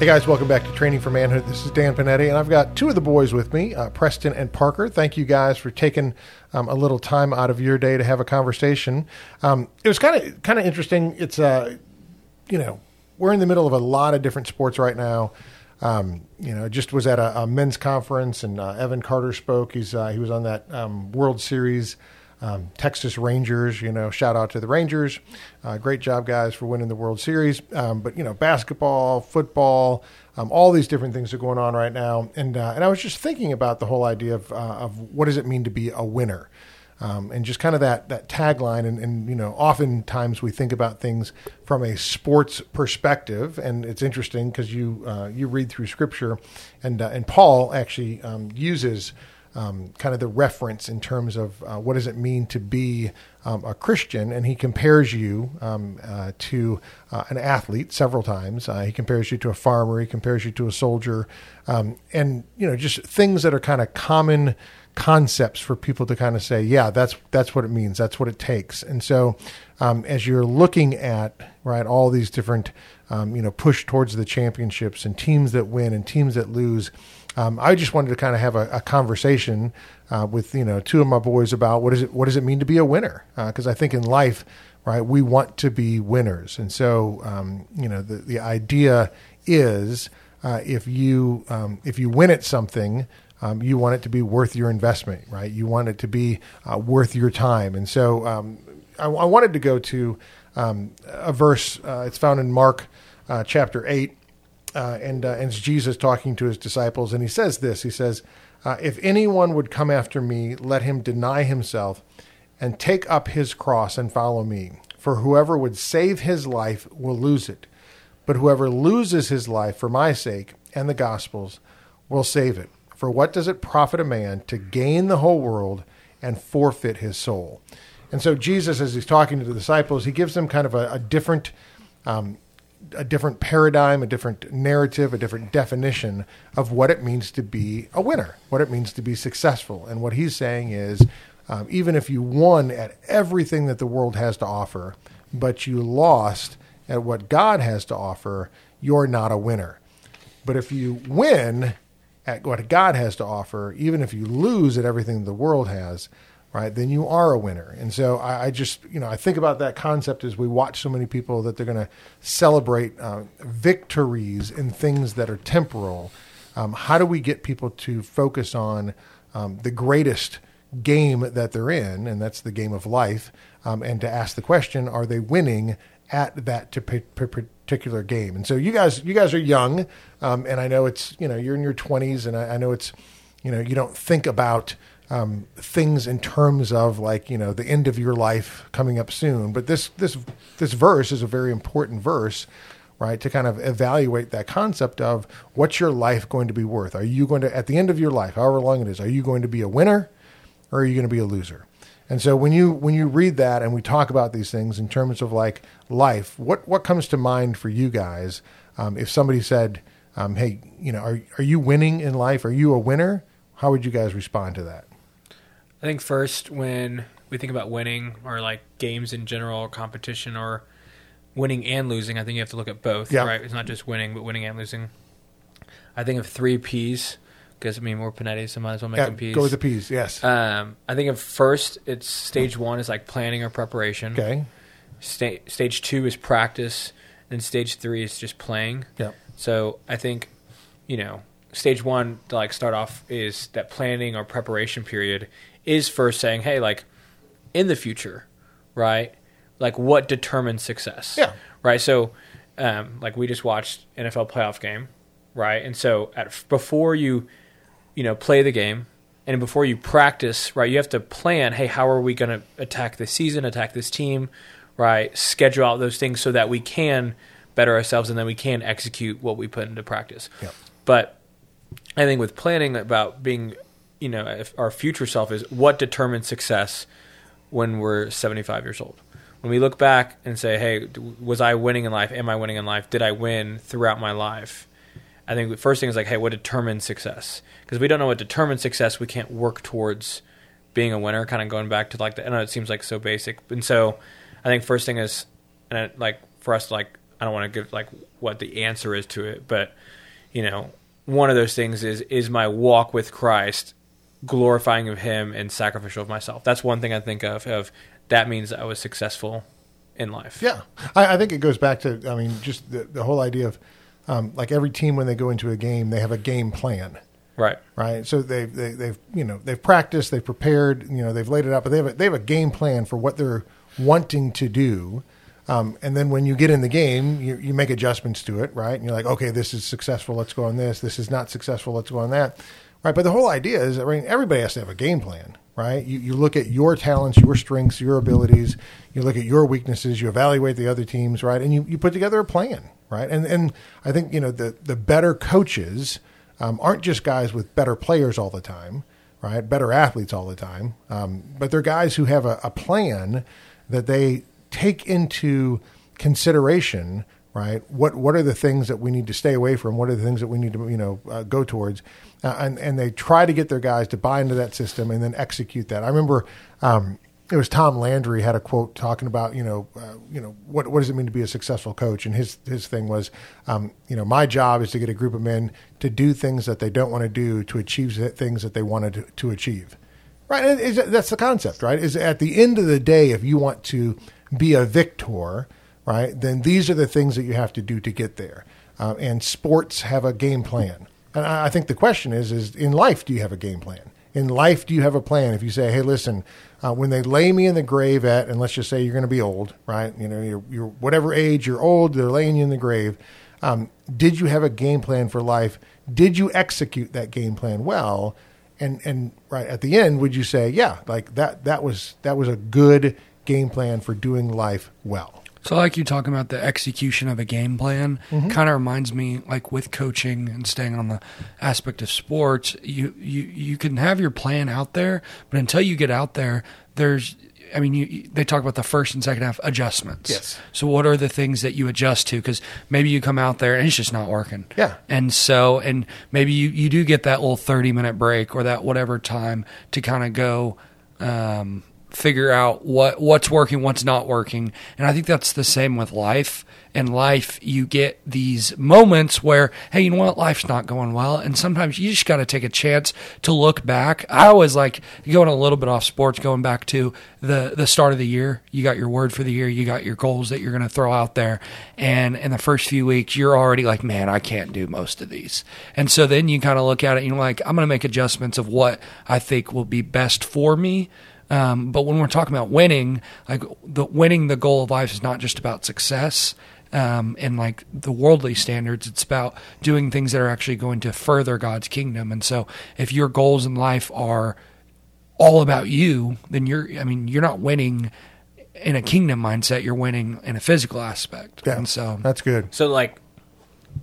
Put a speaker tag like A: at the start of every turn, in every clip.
A: Hey guys, welcome back to Training for Manhood. This is Dan Panetti, and I've got two of the boys with me, uh, Preston and Parker. Thank you guys for taking um, a little time out of your day to have a conversation. Um, it was kind of kind of interesting. It's uh, you know, we're in the middle of a lot of different sports right now. Um, you know, just was at a, a men's conference, and uh, Evan Carter spoke. He's uh, he was on that um, World Series um, Texas Rangers, you know, shout out to the Rangers. Uh, great job, guys, for winning the World Series. Um, but, you know, basketball, football, um, all these different things are going on right now. And, uh, and I was just thinking about the whole idea of, uh, of what does it mean to be a winner? Um, and just kind of that that tagline, and, and, you know, oftentimes we think about things from a sports perspective, and it's interesting because you uh, you read through Scripture, and uh, and Paul actually um, uses um, kind of the reference in terms of uh, what does it mean to be um, a Christian, and he compares you um, uh, to uh, an athlete several times. Uh, he compares you to a farmer. He compares you to a soldier, um, and you know just things that are kind of common concepts for people to kind of say, yeah, that's that's what it means. That's what it takes. And so, um, as you're looking at right all these different um, you know push towards the championships and teams that win and teams that lose um, I just wanted to kind of have a, a conversation uh, with you know two of my boys about what is it what does it mean to be a winner? Because uh, I think in life, right, we want to be winners, and so um, you know the the idea is uh, if you um, if you win at something. Um, you want it to be worth your investment, right? You want it to be uh, worth your time, and so um, I, I, wanted to go to um, a verse. Uh, it's found in Mark uh, chapter eight, uh, and, uh, and it's Jesus talking to his disciples, and he says this He says, uh, If anyone would come after me, let him deny himself and take up his cross and follow me. For whoever would save his life will lose it, but whoever loses his life for my sake and the gospel's will save it. For what does it profit a man to gain the whole world and forfeit his soul? And so Jesus, as he's talking to the disciples, he gives them kind of a, a different um, a different paradigm, a different narrative, a different definition of what it means to be a winner, what it means to be successful. And what he's saying is, um, even if you won at everything that the world has to offer, but you lost at what God has to offer, you're not a winner. But if you win at what God has to offer, even if you lose at everything the world has, right, then you are a winner. And so I, I, just, you know, I think about that concept as we watch so many people that they're going to celebrate uh, victories in things that are temporal. Um, how do we get people to focus on um, the greatest game that they're in, and that's the game of life, um, and to ask the question: Are they winning at that particular game? And so you guys, you guys are young, um, and I know it's you know you're in your 20s, and I, I know it's you know you don't think about um, things in terms of like you know the end of your life coming up soon. But this this this verse is a very important verse, right? To kind of evaluate that concept of what's your life going to be worth. Are you going to at the end of your life, however long it is, are you going to be a winner, or are you going to be a loser? And so when you when you read that and we talk about these things in terms of like life, what what comes to mind for you guys? Um, if somebody said, um, "Hey, you know, are are you winning in life? Are you a winner?" How would you guys respond to that?
B: I think first when we think about winning or like games in general, competition or winning and losing, I think you have to look at both. Yeah. Right? It's not just winning, but winning and losing. I think of three P's because I mean we're Panetti, so might as well make yeah, them P's.
A: Go with the P's, yes.
B: Um, I think of first, it's stage one is like planning or preparation.
A: Okay.
B: Sta- stage two is practice, and stage three is just playing.
A: Yeah.
B: So I think, you know, stage one to like start off is that planning or preparation period is first saying, hey, like in the future, right? Like what determines success?
A: Yeah.
B: Right. So, um, like we just watched NFL playoff game, right? And so at before you, you know, play the game and before you practice, right, you have to plan, hey, how are we going to attack this season, attack this team, right? Schedule out those things so that we can better ourselves and then we can execute what we put into practice.
A: Yep.
B: but I think with planning about being, you know, if our future self is what determines success when we're 75 years old. When we look back and say, "Hey, was I winning in life? Am I winning in life? Did I win throughout my life?" I think the first thing is like, "Hey, what determines success?" Because we don't know what determines success, we can't work towards being a winner. Kind of going back to like the, I know it seems like so basic, and so I think first thing is, and it, like for us, like I don't want to give like what the answer is to it, but you know, one of those things is is my walk with Christ glorifying of him and sacrificial of myself. That's one thing I think of of that means I was successful in life.
A: Yeah. I, I think it goes back to I mean, just the, the whole idea of um, like every team when they go into a game, they have a game plan.
B: Right.
A: Right. So they've they, they've you know they've practiced, they've prepared, you know they've laid it out, but they have a, they have a game plan for what they're wanting to do. Um, and then when you get in the game, you, you make adjustments to it, right? And you're like, okay, this is successful. Let's go on this. This is not successful. Let's go on that, right? But the whole idea is, I mean, everybody has to have a game plan, right? You, you look at your talents, your strengths, your abilities. You look at your weaknesses. You evaluate the other teams, right? And you, you put together a plan, right? And and I think you know the the better coaches um, aren't just guys with better players all the time, right? Better athletes all the time, um, but they're guys who have a, a plan that they take into consideration right what what are the things that we need to stay away from what are the things that we need to you know uh, go towards uh, and and they try to get their guys to buy into that system and then execute that. I remember um, it was Tom Landry had a quote talking about you know uh, you know what what does it mean to be a successful coach? And his his thing was um, you know my job is to get a group of men to do things that they don't want to do to achieve things that they wanted to, to achieve. Right? And that's the concept right? Is at the end of the day if you want to be a victor, right, then these are the things that you have to do to get there. Uh, and sports have a game plan. And I, think the question is, is in life, do you have a game plan? In life, do you have a plan? If you say, hey, listen, uh, when they lay me in the grave at, and let's just say you're going to be old, right? You know, you're, you're, whatever age you're old, they're laying you in the grave. Um, did you have a game plan for life? Did you execute that game plan well? And and right at the end, would you say, yeah, like that that was that was a good game plan for doing life well.
C: So, like you talking about the execution of a game plan, mm-hmm. kind of reminds me, like with coaching and staying on the aspect of sports, you you you can have your plan out there, but until you get out there, there's I mean, you, they talk about the first and second half adjustments.
A: Yes.
C: So, what are the things that you adjust to? Because maybe you come out there and it's just not working.
A: Yeah.
C: And so, and maybe you, you do get that little 30 minute break or that whatever time to kind of go, um, figure out what what's working, what's not working. And I think that's the same with life. In life, you get these moments where, hey, you know what, life's not going well, and sometimes you just got to take a chance to look back. I always like going a little bit off sports, going back to the the start of the year. You got your word for the year, you got your goals that you're going to throw out there, and in the first few weeks, you're already like, man, I can't do most of these, and so then you kind of look at it, and you're like, I'm going to make adjustments of what I think will be best for me um, but when we're talking about winning, like the winning the goal of life is not just about success. Um, and like the worldly standards, it's about doing things that are actually going to further God's kingdom. And so, if your goals in life are all about you, then you're, I mean, you're not winning in a kingdom mindset. You're winning in a physical aspect.
A: Yeah,
C: and so
A: that's good.
B: So, like,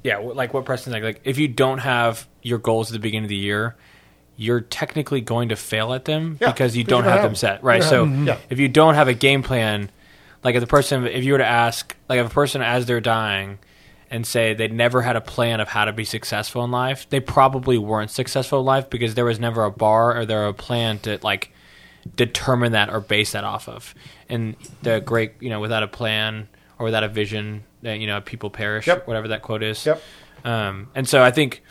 B: yeah, like what Preston's like, like if you don't have your goals at the beginning of the year, you're technically going to fail at them yeah, because you don't have, have them set, right? So yeah. if you don't have a game plan, like if the person, if you were to ask, like if a person as they're dying and say they never had a plan of how to be successful in life, they probably weren't successful in life because there was never a bar or there a plan to like determine that or base that off of. And the great, you know, without a plan or without a vision, that you know, people perish,
A: yep.
B: whatever that quote is.
A: Yep.
B: Um, and so I think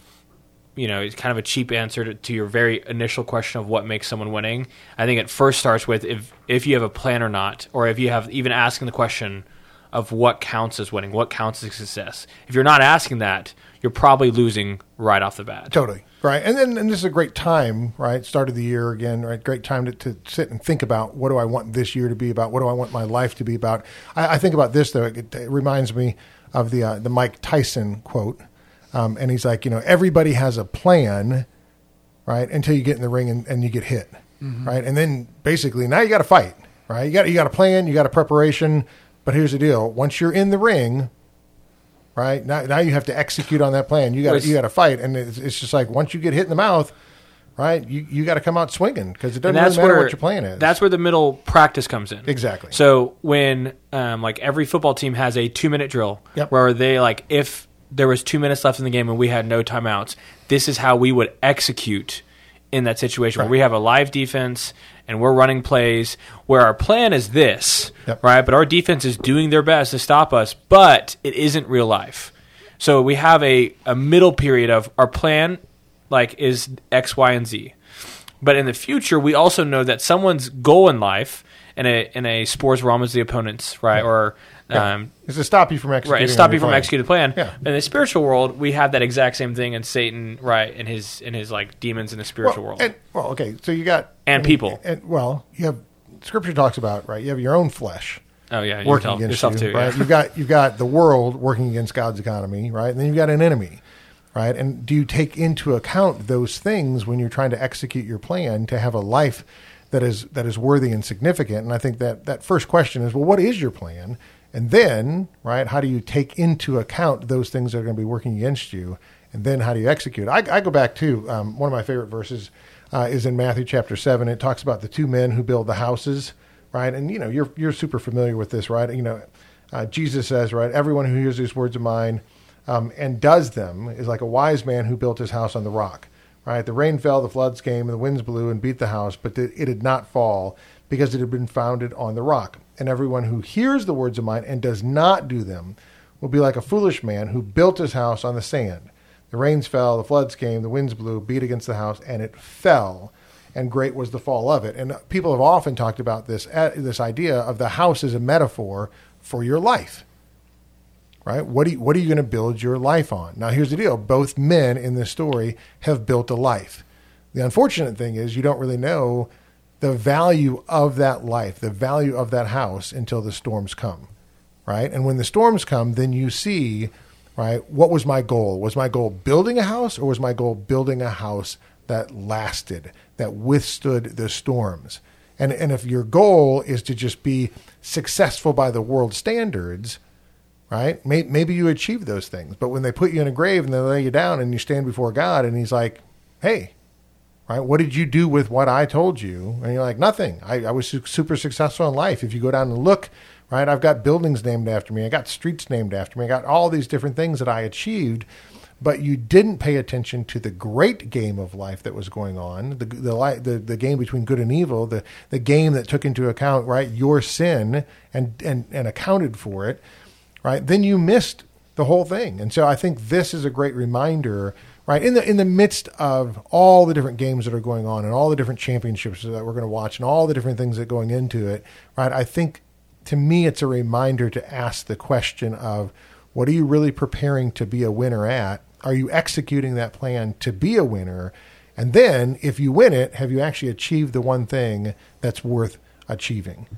B: you know, it's kind of a cheap answer to, to, your very initial question of what makes someone winning. I think it first starts with if if you have a plan or not, or if you have even asking the question of what counts as winning, what counts as success. If you're not asking that, you're probably losing right off the bat.
A: Totally right, and then and this is a great time, right? Start of the year again, right? Great time to, to sit and think about what do I want this year to be about? What do I want my life to be about? I, I think about this though; it, it reminds me of the uh, the Mike Tyson quote um, and he's like, you know, everybody has a plan, right? Until you get in the ring and, and you get hit, mm-hmm. right? And then basically now you got to fight, right? You got you got a plan, you got a preparation, but here's the deal: once you're in the ring, right? Now, now you have to execute on that plan. You got you got to fight, and it's, it's just like once you get hit in the mouth, right? You you got to come out swinging because it doesn't really matter
B: where,
A: what your plan is.
B: That's where the middle practice comes in.
A: Exactly.
B: So when um, like every football team has a two minute drill
A: Yep.
B: where they like if there was two minutes left in the game and we had no timeouts, this is how we would execute in that situation where we have a live defense and we're running plays where our plan is this,
A: Yep.
B: right? But our defense is doing their best to stop us, but it isn't real life. So we have a, a middle period of our plan like is X, Y, and Z. But in the future, we also know that someone's goal in life in a in a sports realm is the opponents, right? Or
A: Yeah.
B: um,
A: It's to stop you from executing.
B: right, stop you from
A: plan.
B: executing the plan.
A: Yeah.
B: In the spiritual world, we have that exact same thing in Satan, right? In his in his like demons in the spiritual
A: well,
B: world.
A: And, well, okay, so you got
B: And people.
A: and well, you have Scripture talks about right. You have your own flesh
B: oh yeah, you
A: working against
B: yourself
A: you,
B: too.
A: right?
B: Yeah.
A: You've got you've got the world working against God's economy, right? And then you've got an enemy, right? And do you take into account those things when you're trying to execute your plan to have a life that is that is worthy and significant? And I think that that first question is, well, what is your plan? And then, right, how do you take into account those things that are going to be working against you? And then how do you execute? I, I go back to um, one of my favorite verses uh, is in Matthew chapter seven. It talks about the two men who build the houses, right? And you know, you're you're super familiar with this, right? You know, uh, Jesus says, right, everyone who hears these words of mine um, and does them is like a wise man who built his house on the rock, right? The rain fell, the floods came, and the winds blew and beat the house, but it did not fall because it had been founded on the rock. And everyone who hears the words of mine and does not do them will be like a foolish man who built his house on the sand. The rains fell, the floods came, the winds blew, beat against the house, and it fell. And great was the fall of it. And people have often talked about this uh, this idea of the house as a metaphor for your life right? What, you, what are you going to build your life on? Now, here's the deal both men in this story have built a life. The unfortunate thing is, you don't really know the value of that life, the value of that house until the storms come, right? And when the storms come, then you see, right, what was my goal? Was my goal building a house or was my goal building a house that lasted, that withstood the storms? And, and if your goal is to just be successful by the world standards, right? May- Maybe you achieve those things, but when they put you in a grave and they lay you down and you stand before God and He's like, "Hey, right? What did you do with what I told you?" And you're like, "Nothing. I, I was su- super successful in life." If you go down and look, right, I've got buildings named after me. I got streets named after me. I got all these different things that I achieved. But you didn't pay attention to the great game of life that was going on, the the the, the game between good and evil, the the game that took into account right your sin and and and accounted for it right? Then you missed the whole thing. And so I think this is a great reminder, right? In the in the midst of all the different games that are going on and all the different championships that we're going to watch and all the different things that are going into it, right? I think to me it's a reminder to ask the question of what are you really preparing to be a winner at? Are you executing that plan to be a winner? And then if you win it, have you actually achieved the one thing that's worth achieving?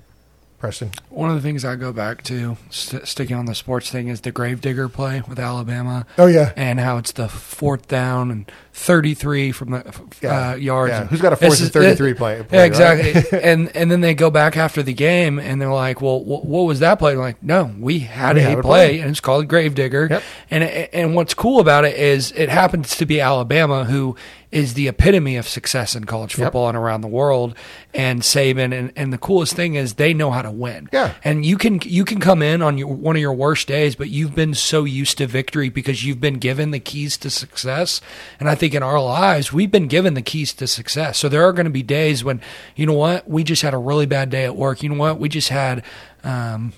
A: Preston.
C: One of the things I go back to, st- sticking on the sports thing, is the Gravedigger play with Alabama.
A: Oh yeah.
C: and how it's the fourth down and 33 from the
A: Yeah.
C: uh, yards.
A: Yeah. Who's got a fourth and 33
C: it-
A: play? play,
C: Yeah,
A: right?
C: exactly. and and then they go back after the game and they're like, "Well, wh- what was that play?" Like, "No, we had
A: We a
C: play,
A: play.
C: and it's called Gravedigger."
A: Yep.
C: And and what's cool about it is it happens to be Alabama, who is the epitome of success in college
A: Yep.
C: football and around the world. And Saban, and, and the coolest thing is they know how to win.
A: Yeah.
C: And you can you can come in on your one of your worst days, but you've been so used to victory because you've been given the keys to success. And I think in our lives, we've been given the keys to success. So there are going to be days when, you know what, we just had a really bad day at work. You know what, we just had. Um,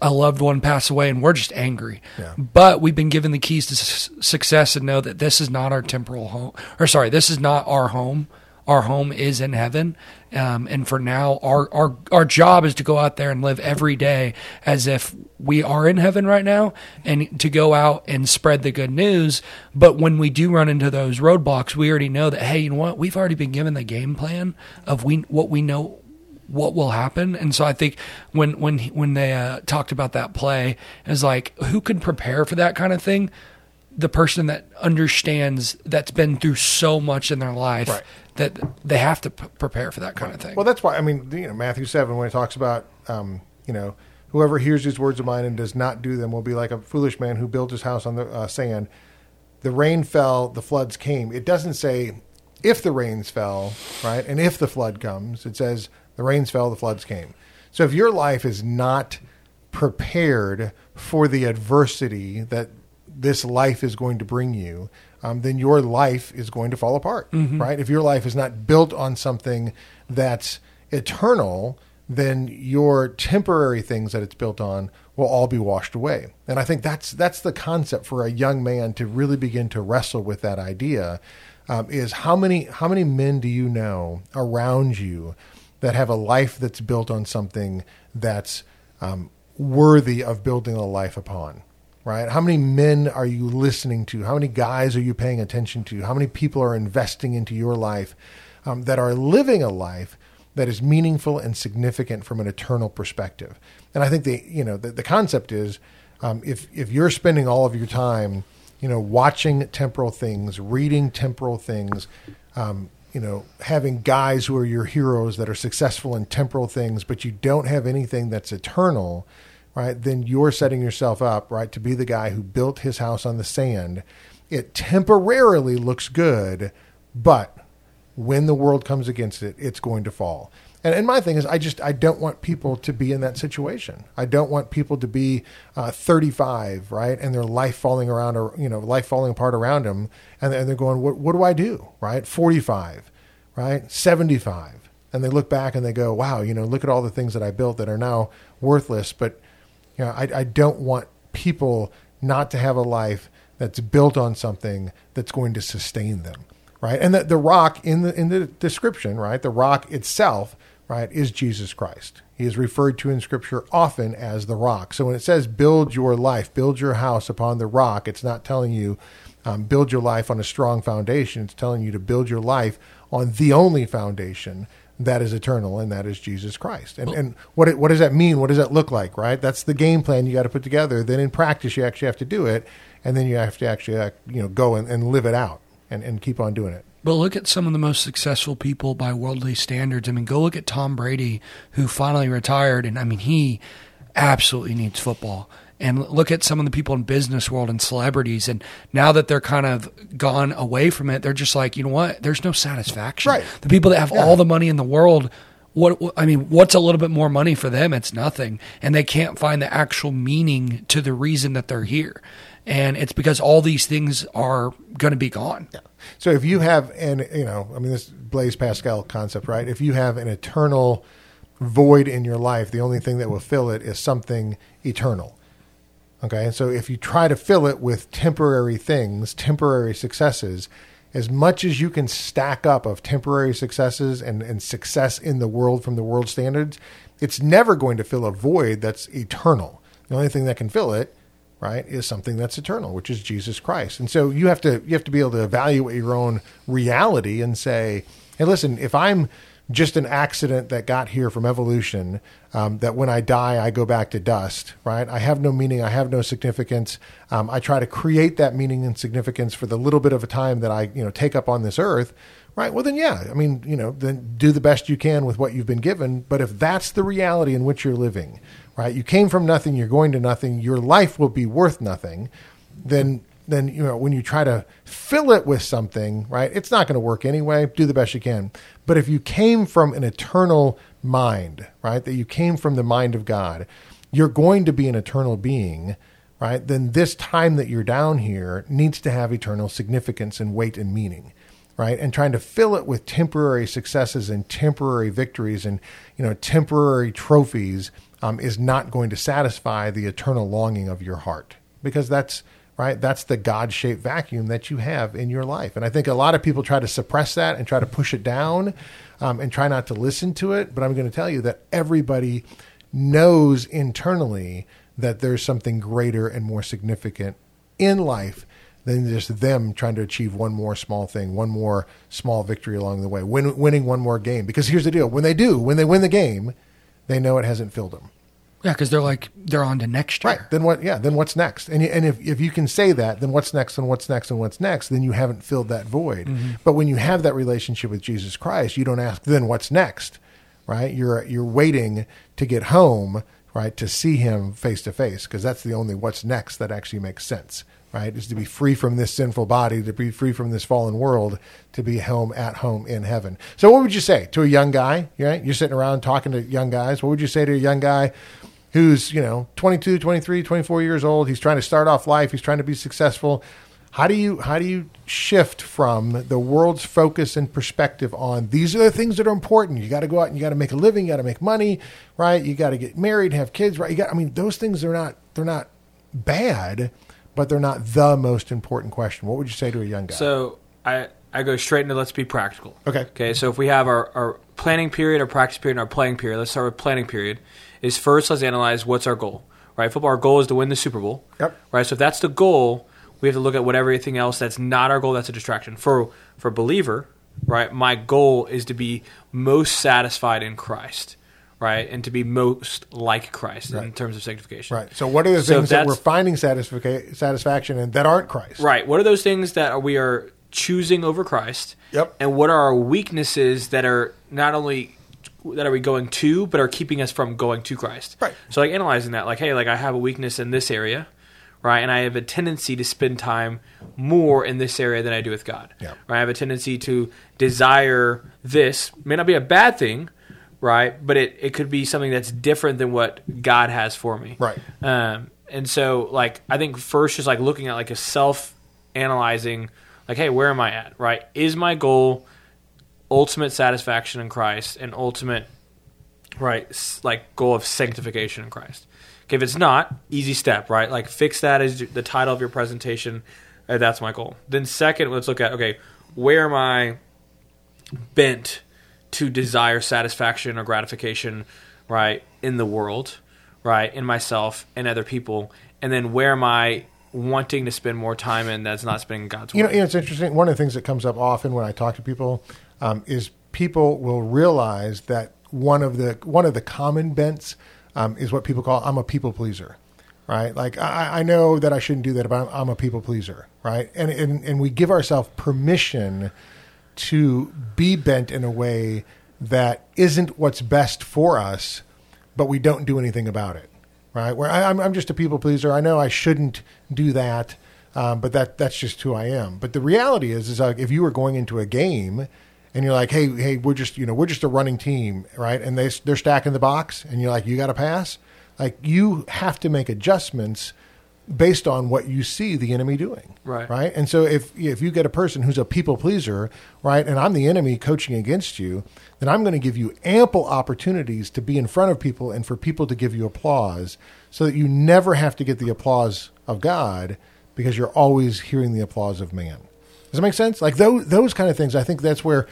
C: a loved one pass away and we're just angry.
A: Yeah.
C: But we've been given the keys to su- success and know that this is not our temporal home, or sorry, this is not our home. Our home is in heaven, um, and for now, our, our our job is to go out there and live every day as if we are in heaven right now, and to go out and spread the good news. But when we do run into those roadblocks, we already know that hey, you know what? We've already been given the game plan of we what we know what will happen. And so I think when when when they uh, talked about that play, is like who can prepare for that kind of thing? The person that understands that's been through so much in their life
A: Right.
C: that they have to p- prepare for that kind of thing.
A: Well, that's why I mean, you know, Matthew seven when it talks about, um, you know, Whoever hears these words of mine and does not do them will be like a foolish man who built his house on the uh, sand. The rain fell, the floods came. It doesn't say if the rains fell, right? And if the flood comes, it says the rains fell, the floods came. So if your life is not prepared for the adversity that this life is going to bring you, um, then your life is going to fall apart, mm-hmm. right? If your life is not built on something that's eternal, then your temporary things that it's built on will all be washed away. And I think that's that's the concept for a young man to really begin to wrestle with that idea. Um, is how many how many men do you know around you that have a life that's built on something that's um, worthy of building a life upon? Right? How many men are you listening to? How many guys are you paying attention to? How many people are investing into your life um, that are living a life that is meaningful and significant from an eternal perspective. And I think the you know the, the concept is um, if if you're spending all of your time you know watching temporal things, reading temporal things, um, you know having guys who are your heroes that are successful in temporal things, but you don't have anything that's eternal, right? Then you're setting yourself up right to be the guy who built his house on the sand. It temporarily looks good, but when the world comes against it, it's going to fall. And, and my thing is, I just I don't want people to be in that situation. I don't want people to be uh, 35, right, and their life falling around, or you know, life falling apart around them, and, and they're going, what, what do I do, right? 45, right, 75, and they look back and they go, wow, you know, look at all the things that I built that are now worthless. But you know, I, I don't want people not to have a life that's built on something that's going to sustain them right? And the, the rock in the in the description, right? The rock itself, right, is Jesus Christ. He is referred to in Scripture often as the rock. So when it says "build your life, build your house upon the rock," it's not telling you um, build your life on a strong foundation. It's telling you to build your life on the only foundation that is eternal, and that is Jesus Christ. And and what it, what does that mean? What does that look like? Right? That's the game plan you got to put together. Then in practice, you actually have to do it, and then you have to actually uh, you know go and, and live it out and, and keep on doing it.
C: But look at some of the most successful people by worldly standards. I mean, go look at Tom Brady, who finally retired, and I mean, he absolutely needs football. And look at some of the people in business world and celebrities, and now that they're kind of gone away from it, they're just like, you know what? There's no satisfaction.
A: Right.
C: The people that have yeah. all the money in the world what I mean, what's a little bit more money for them? It's nothing, and they can't find the actual meaning to the reason that they're here and it's because all these things are going to be gone.
A: Yeah. So if you have an, you know, I mean, this Blaise Pascal concept, right? If you have an eternal void in your life, the only thing that will fill it is something eternal. Okay, and so if you try to fill it with temporary things, temporary successes, as much as you can stack up of temporary successes and, and success in the world from the world standards, it's never going to fill a void that's eternal. The only thing that can fill it right, is something that's eternal, which is Jesus Christ. And so you have to you have to be able to evaluate your own reality and say, hey, listen, if I'm just an accident that got here from evolution, um, that when I die, I go back to dust, right? I have no meaning, I have no significance. Um, I try to create that meaning and significance for the little bit of a time that I, you know, take up on this earth, right? Well, then, yeah, I mean, you know, then do the best you can with what you've been given. But if that's the reality in which you're living, right? You came from nothing, you're going to nothing, your life will be worth nothing. Then then you know when you try to fill it with something, right? It's not going to work anyway. Do the best you can. But if you came from an eternal mind, right? That you came from the mind of God, you're going to be an eternal being, right? Then this time that you're down here needs to have eternal significance and weight and meaning right? And trying to fill it with temporary successes and temporary victories and you know temporary trophies um, is not going to satisfy the eternal longing of your heart. Because that's right that's the god-shaped vacuum that you have in your life. And i think a lot of people try to suppress that and try to push it down um, and try not to listen to it. But i'm going to tell you that everybody knows internally that there's something greater and more significant in life than just them trying to achieve one more small thing, one more small victory along the way, win, winning one more game. Because here's the deal: when they do, when they win the game, they know it hasn't filled them.
C: Yeah, because they're like they're on to next year.
A: Right. Then what? Yeah. Then what's next? And and if if you can say that, then what's next? And what's next? And what's next? Then you haven't filled that void. Mm-hmm. But when you have that relationship with Jesus Christ, you don't ask then what's next, right? You're you're waiting to get home right? To see him face to face, because that's the only what's next that actually makes sense, right? Is to be free from this sinful body, to be free from this fallen world, to be home at home in heaven. So, what would you say to a young guy? Right? You're sitting around talking to young guys. What would you say to a young guy who's, you know, 22, 23, 24 years old? He's trying to start off life, he's trying to be successful. How do you how do you shift from the world's focus and perspective on these are the things that are important? You got to go out and you got to make a living, you got to make money, right? You got to get married, have kids, right? You got I mean those things are not they're not bad, but they're not the most important question. What would you say to a young guy?
B: So I I go straight into let's be practical.
A: Okay.
B: Okay. So if we have our, our planning period, our practice period, and our playing period, let's start with planning period. Is first let's analyze what's our goal. Right. Football. Our goal is to win the Super Bowl.
A: Yep.
B: Right. So if that's the goal, we have to look at what everything else that's not our goal that's a distraction for for believer right my goal is to be most satisfied in christ right and to be most like christ
A: Right.
B: in terms of sanctification
A: right. So what are the
B: So
A: things that we're finding satisfac- satisfaction in that aren't Christ?
B: right what are those things that we are choosing over christ
A: Yep.
B: and what are our weaknesses that are not only that are we going to but are keeping us from going to christ
A: Right.
B: so like analyzing that like hey like i have a weakness in this area right and i have a tendency to spend time more in this area than i do with god
A: Yeah.
B: right? i have a tendency to desire this may not be a bad thing right? But it, it could be something that's different than what god has for me.
A: Right.
B: um, and so like i think first just like looking at like a self analyzing like hey where am i at right? Is my goal ultimate satisfaction in christ and ultimate right like goal of sanctification in christ? Okay if it's not easy step right? Like fix that as the title of your presentation uh, that's my goal. Then second let's look at okay where am i bent to desire satisfaction or gratification, right, in the world, right, in myself and other people, and then where am I wanting to spend more time in that's not spending God's
A: You know, you know, it's interesting. One of the things that comes up often when I talk to people um, is people will realize that one of the one of the common bents um, is what people call I'm a people pleaser, right? Like I, I know that I shouldn't do that, but I'm, I'm a people pleaser, right? And, and and we give ourselves permission to be bent in a way that isn't what's best for us, but we don't do anything about it, right? Where I, I'm, I'm just a people pleaser. I know I shouldn't do that, um, but that that's just who I am. But the reality is, is like if you were going into a game and you're like, hey, hey, we're just you know we're just a running team, right? And they they're stacking the box, and you're like, you got to pass. Like you have to make adjustments based on what you see the enemy doing.
B: Right.
A: Right. And so if if you get a person who's a people pleaser, right, and I'm the enemy coaching against you, then I'm going to give you ample opportunities to be in front of people and for people to give you applause so that you never have to get the applause of God because you're always hearing the applause of man. Does that make sense? Like those those kind of things, I think that's where,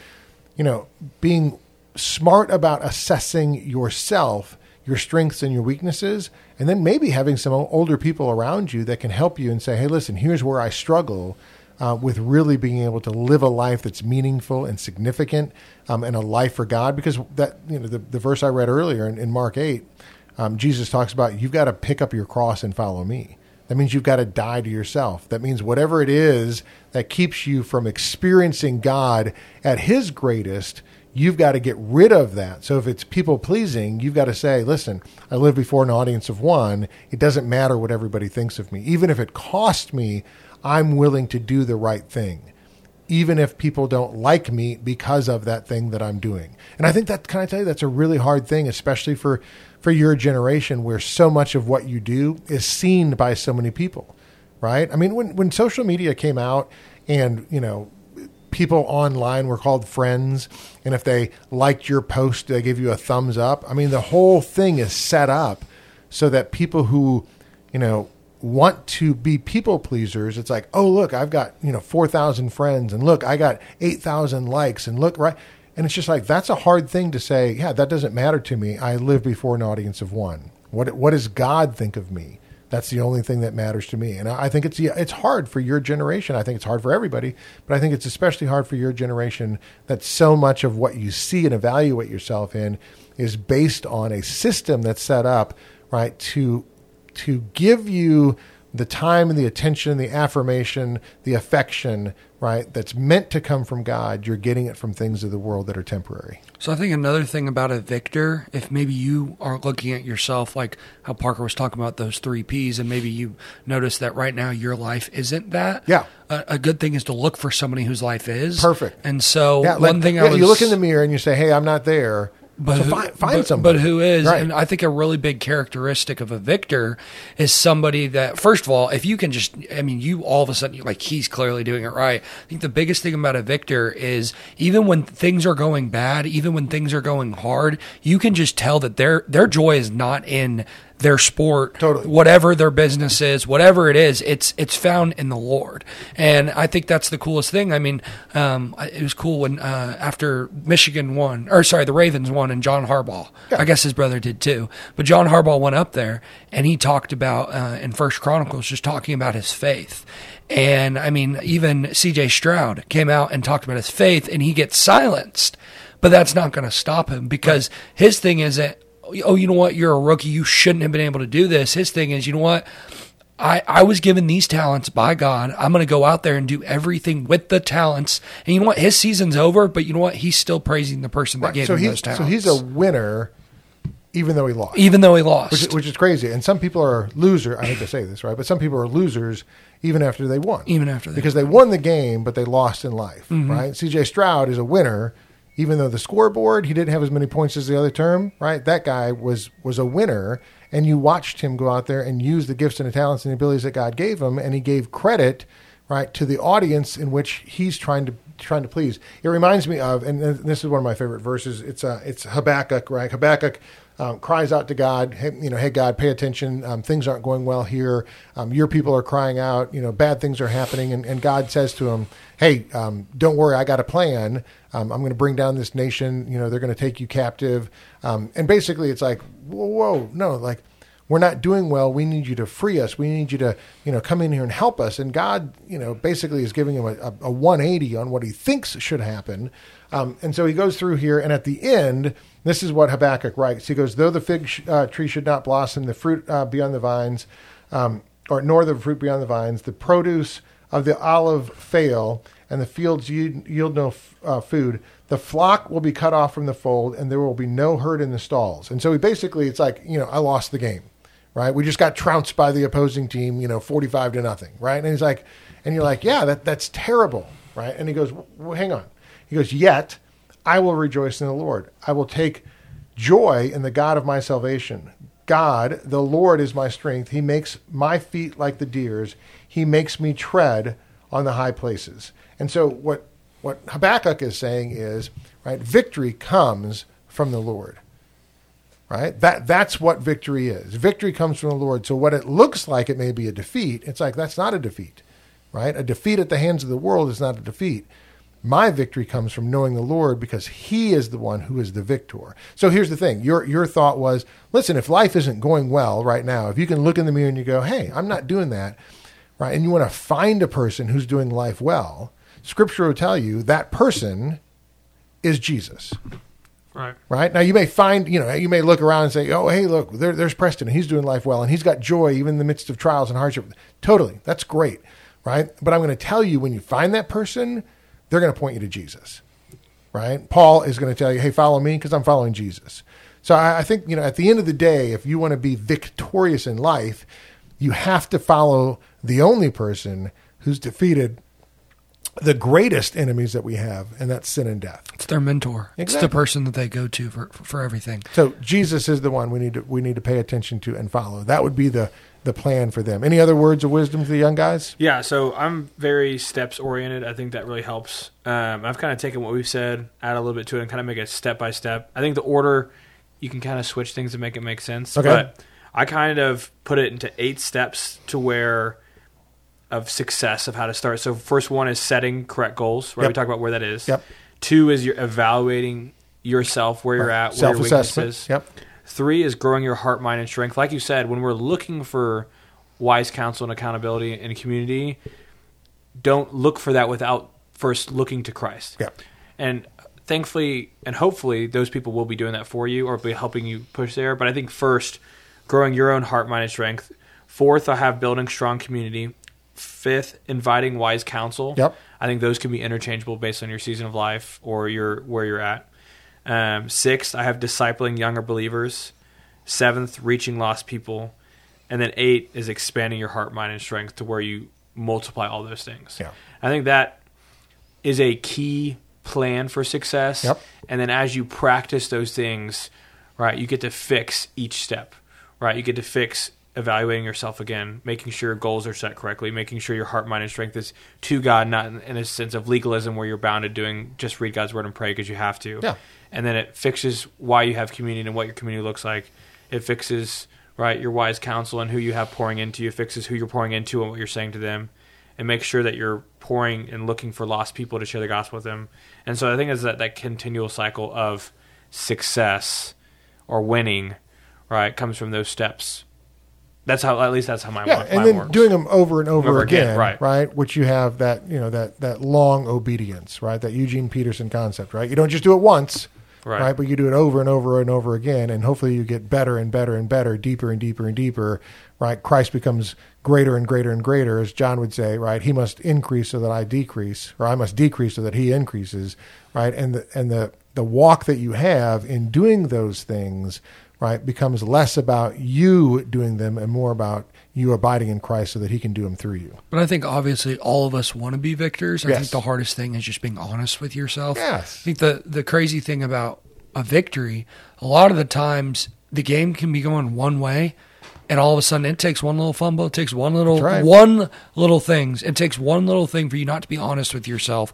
A: you know, being smart about assessing yourself, your strengths and your weaknesses, and then maybe having some older people around you that can help you and say, "Hey, listen, here's where I struggle." Uh, with really being able to live a life that's meaningful and significant, um, and a life for God, because that you know the, the verse I read earlier in, in Mark eight, um, Jesus talks about you've got to pick up your cross and follow me. That means you've got to die to yourself. That means whatever it is that keeps you from experiencing God at His greatest, you've got to get rid of that. So if it's people pleasing, you've got to say, listen, I live before an audience of one. It doesn't matter what everybody thinks of me. Even if it costs me, I'm willing to do the right thing even if people don't like me because of that thing that I'm doing. And I think that can I tell you that's a really hard thing, especially for for your generation where so much of what you do is seen by so many people. Right? I mean when when social media came out and, you know, people online were called friends and if they liked your post they give you a thumbs up. I mean the whole thing is set up so that people who, you know, want to be people pleasers, it's like, oh look, I've got you know four thousand friends, and look, I got eight thousand likes, and look right, and it's just like that's a hard thing to say. Yeah, that doesn't matter to me. I live before an audience of one. What what does God think of me? That's the only thing that matters to me, and I think it's it's hard for your generation. I think it's hard for everybody, but I think it's especially hard for your generation that so much of what you see and evaluate yourself in is based on a system that's set up right to to give you the time and the attention, the affirmation, the affection, right, that's meant to come from God, you're getting it from things of the world that are temporary.
C: So I think another thing about a victor, if maybe you are looking at yourself like how Parker was talking about those three P's, and maybe you notice that right now your life isn't that.
A: Yeah.
C: A, a good thing is to look for somebody whose life is
A: Perfect.
C: And so
A: Yeah,
C: one
A: like-
C: thing
A: yeah,
C: I was
A: you look in the mirror and you say, "Hey, I'm not there."
C: But
A: so
C: who,
A: find, find
C: but,
A: somebody.
C: but who is
A: Right.
C: and i think a really big characteristic of a victor is somebody that first of all if you can just i mean you all of a sudden like he's clearly doing it right i think the biggest thing about a victor is even when things are going bad even when things are going hard you can just tell that their their joy is not in their sport,
A: Totally.
C: whatever their business is, whatever it is, it's it's found in the Lord, and I think that's the coolest thing. I mean, um, it was cool when uh, after Michigan won, or sorry, the Ravens won, and John Harbaugh, I guess his brother did too, but John Harbaugh went up there and he talked about uh, in First Chronicles, just talking about his faith. And I mean, even C.J. Stroud came out and talked about his faith, and he gets silenced. But that's not going to stop him because his thing isn't, oh, you know what, you're a rookie, you shouldn't have been able to do this. His thing is, you know what, I, I was given these talents by God. I'm going to go out there and do everything with the talents. And you know what, his season's over, but you know what, he's still praising the person that
A: Right.
C: gave
A: so
C: him those talents.
A: so he's a winner, even though he lost.
C: even though he lost.
A: which, which is crazy. And some people are loser. I hate to say this, right? But some people are losers even after they won.
C: Even after they
A: because they won the game, but they lost in life, mm-hmm. right? C.J. Stroud is a winner, even though the scoreboard he didn't have as many points as the other term, right? That guy was was a winner, and you watched him go out there and use the gifts and the talents and the abilities that God gave him, and he gave credit, right, to the audience in which he's trying to trying to please. It reminds me of, and this is one of my favorite verses. It's uh, it's Habakkuk, right? Habakkuk um, cries out to God, hey, you know, hey God, pay attention. Um, things aren't going well here. Um, your people are crying out. You know, bad things are happening, and, and God says to him, hey, um, don't worry, I got a plan. Um, I'm going to bring down this nation. You know, they're going to take you captive. Um, and basically, it's like, whoa, whoa, no, like we're not doing well. We need you to free us. We need you to, you know, come in here and help us. And God, you know, basically is giving him a, a, a 180 on what he thinks should happen. Um, and so he goes through here, and at the end, this is what Habakkuk writes. He goes, "Though the fig sh- uh, tree should not blossom, the fruit uh, be on the vines, um, or nor the fruit be on the vines, the produce of the olive fail, and the fields yield, yield no f- uh, food. The flock will be cut off from the fold, and there will be no herd in the stalls." And so he basically, it's like, you know, I lost the game right? We just got trounced by the opposing team, you know, 45 to nothing, right? And he's like, and you're like, yeah, that, that's terrible, right? And he goes, well, hang on. He goes, yet I will rejoice in the Lord. I will take joy in the God of my salvation. God, the Lord is my strength. He makes my feet like the deer's. He makes me tread on the high places. And so what, what Habakkuk is saying is, right, victory comes from the Lord right? That that's what victory is. Victory comes from the Lord. So what it looks like it may be a defeat, it's like that's not a defeat, right? A defeat at the hands of the world is not a defeat. My victory comes from knowing the Lord because He is the one who is the victor. So here's the thing: your your thought was, listen, if life isn't going well right now, if you can look in the mirror and you go, hey, I'm not doing that, right? And you want to find a person who's doing life well, Scripture will tell you that person is Jesus
B: Right.
A: right? Now you may find, you know, you may look around and say, "Oh, hey, look, there, there's Preston. and He's doing life well, and he's got joy even in the midst of trials and hardship." Totally, that's great, right? But I'm going to tell you, when you find that person, they're going to point you to Jesus, right? Paul is going to tell you, "Hey, follow me," because I'm following Jesus. So I, I think, you know, at the end of the day, if you want to be victorious in life, you have to follow the only person who's defeated the greatest enemies that we have, and that's sin and death.
C: It's their mentor. It's the person that they go to for, for everything.
A: So Jesus is the one we need to we need to pay attention to and follow. That would be the the plan for them. Any other words of wisdom to the young guys?
B: Yeah, so I'm very steps oriented. I think that really helps. Um, I've kind of taken what we've said, add a little bit to it, and kind of make it step by step. I think the order you can kind of switch things to make it make sense.
A: Okay.
B: But I kind of put it into eight steps to where of success of how to start. So first one is setting correct goals. Right,
A: Yep.
B: we talk about where that is.
A: Yep.
B: Two is you're evaluating yourself, where you're at, where your weaknesses.
A: Yep.
B: Three is growing your heart, mind, and strength. Like you said, when we're looking for wise counsel and accountability in community, don't look for that without first looking to Christ.
A: Yep.
B: And thankfully and hopefully, those people will be doing that for you or be helping you push there. But I think first, growing your own heart, mind, and strength. Fourth, I have building strong community. Fifth, inviting wise counsel.
A: Yep.
B: I think those can be interchangeable based on your season of life or your where you're at. Um, sixth, I have discipling younger believers. Seventh, reaching lost people, and then eight is expanding your heart, mind, and strength to where you multiply all those things.
A: Yeah.
B: I think that is a key plan for success.
A: Yep.
B: And then as you practice those things, right, you get to fix each step. Right, you get to fix evaluating yourself again, making sure your goals are set correctly, making sure your heart, mind, and strength is to God, not in, in a sense of legalism where you're bound to doing just read God's word and pray because you have to.
A: Yeah.
B: And then it fixes why you have community and what your community looks like. It fixes right your wise counsel and who you have pouring into you. It fixes who you're pouring into and what you're saying to them, and make sure that you're pouring and looking for lost people to share the gospel with them. And so I think it's that that continual cycle of success or winning, right, comes from those steps that's how, at least that's how my
A: yeah, and then
B: works.
A: doing them over and over,
B: Over again,
A: again,
B: right.
A: right? Which you have that you know that that long obedience, right? That Eugene Peterson concept, right? You don't just do it once,
B: Right.
A: right? But you do it over and over and over again, and hopefully you get better and better and better, deeper and deeper and deeper, right? Christ becomes greater and greater and greater, as John would say, right? He must increase so that I decrease, or I must decrease so that he increases, right? And the and the the walk that you have in doing those things, right, becomes less about you doing them and more about you abiding in Christ so that he can do them through you.
C: But I think obviously all of us want to be victors. I
A: Yes.
C: think the hardest thing is just being honest with yourself.
A: Yes.
C: I think the the crazy thing about a victory, a lot of the times the game can be going one way and all of a sudden it takes one little fumble, it takes one little
A: right.
C: one little things. It takes one little thing for you not to be honest with yourself.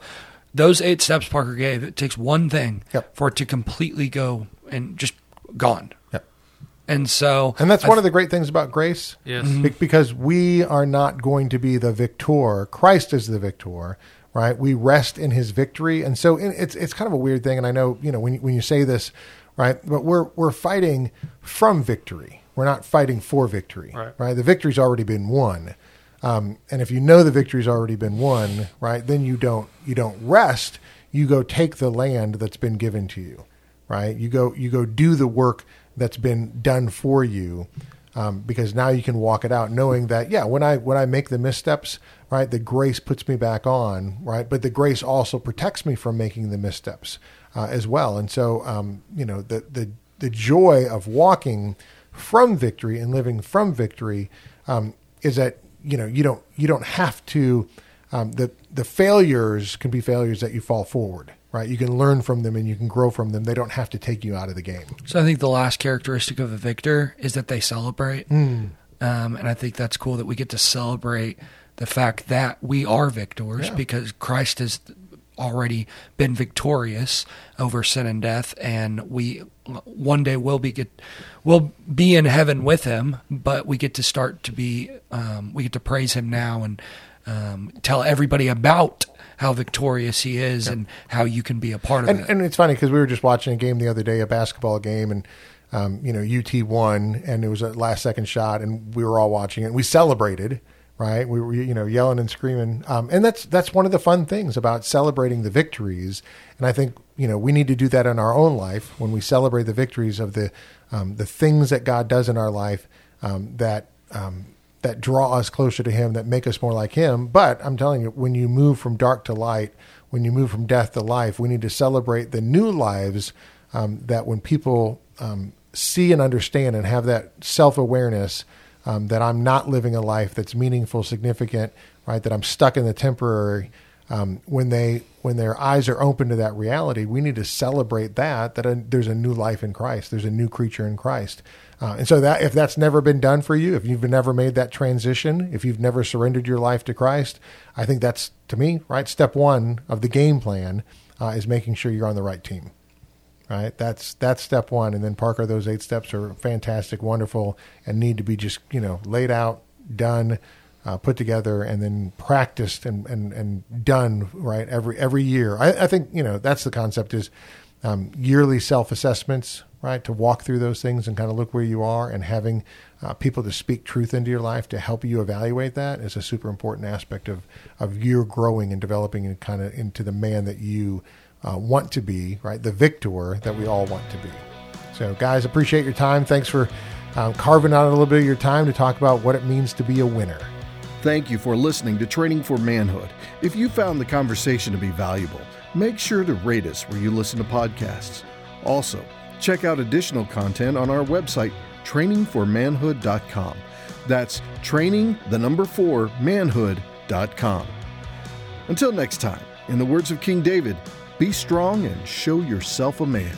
C: Those eight steps Parker gave, it takes one thing
A: Yep.
C: for it to completely go and just gone.
A: Yep.
C: And so
A: And that's
C: I
A: one of the great things about grace.
B: Yes.
A: Be- because we are not going to be the victor. Christ is the victor, right? We rest in his victory. And so it's it's kind of a weird thing and I know, you know, when you, when you say this, right? But we're we're fighting from victory. We're not fighting for victory,
B: Right.
A: The victory's already been won. Um, and if you know the victory's already been won, right, then you don't you don't rest. You go take the land that's been given to you, right? You go you go do the work that's been done for you, um, because now you can walk it out, knowing that yeah, when I when I make the missteps, right, the grace puts me back on, right, but the grace also protects me from making the missteps uh, as well. And so, um, you know, the the the joy of walking from victory and living from victory um, is that you know you don't you don't have to um, the the failures can be failures that you fall forward right you can learn from them and you can grow from them they don't have to take you out of the game
C: So I think the last characteristic of a victor is that they celebrate, um, and I think that's cool that we get to celebrate the fact that we are victors
A: Yeah.
C: because Christ has already been victorious over sin and death, and we one day will be get will be in heaven with Him. But we get to start to be um, we get to praise Him now and um, tell everybody about how victorious He is and how you can be a part of
A: and,
C: it.
A: and it's funny because we were just watching a game the other day a basketball game and um, you know UT won and it was a last second shot and we were all watching it. And we celebrated right? We were you know yelling and screaming. Um, and that's that's one of the fun things about celebrating the victories. And I think you know we need to do that in our own life when we celebrate the victories of the um, the things that God does in our life um, that um, that draw us closer to Him, that make us more like Him. But I'm telling you, when you move from dark to light, when you move from death to life, we need to celebrate the new lives um, that when people um, see and understand and have that self awareness um, that I'm not living a life that's meaningful, significant, right? That I'm stuck in the temporary. Um, when they when their eyes are open to that reality, we need to celebrate that that a, there's a new life in Christ. There's a new creature in Christ. Uh, and so that if that's never been done for you, if you've never made that transition, if you've never surrendered your life to Christ, I think that's to me right. Step one of the game plan uh, is making sure you're on the right team. Right, that's that's step one, and then Parker, those eight steps are fantastic, wonderful, and need to be just you know laid out, done, uh, put together, and then practiced and, and, and done right every every year. I, I think you know that's the concept is um, yearly self assessments, right? To walk through those things and kind of look where you are, and having uh, people to speak truth into your life to help you evaluate that is a super important aspect of of your growing and developing and kind of into the man that you uh, want to be, right? The victor that we all want to be. So, guys, appreciate your time. Thanks for um, carving out a little bit of your time to talk about what it means to be a winner.
D: Thank you for listening to Training for Manhood. If you found the conversation to be valuable, make sure to rate us where you listen to podcasts. Also, check out additional content on our website, trainingformanhood.com. That's training, the number four, manhood.com. Until next time, in the words of King David, be strong and show yourself a man.